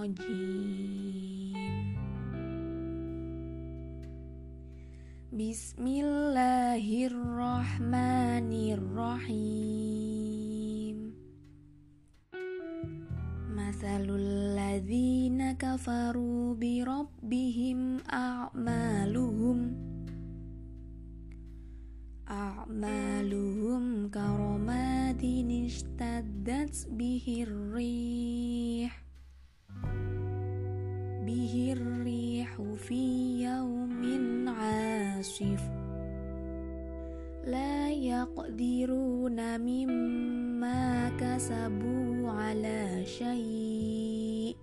Bismillahirrahmanirrahim. Bismillahirrahmanirrahim. Masalul ladzina kafaru bi rabbihim a'maluhum A'maluhum karamadin ishtaddat bihir rih اشتدت به الريح به الريح في يوم عاصف لا يقدرون مما كسبوا على شيء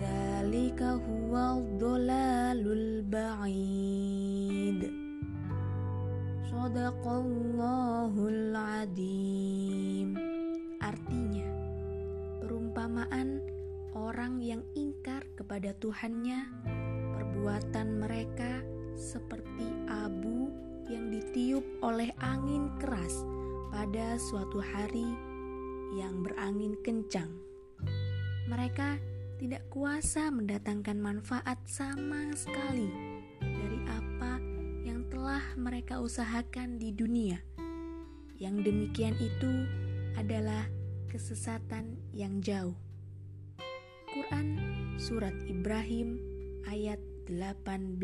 ذلك هو الضلال البعيد صدق الله العظيم Artinya, perumpamaan orang yang ingkar kepada Tuhannya, perbuatan mereka seperti abu yang ditiup oleh angin keras pada suatu hari yang berangin kencang. Mereka tidak kuasa mendatangkan manfaat sama sekali dari apa yang telah mereka usahakan di dunia. Yang demikian itu adalah kesesatan yang jauh. Quran Surat Ibrahim ayat 18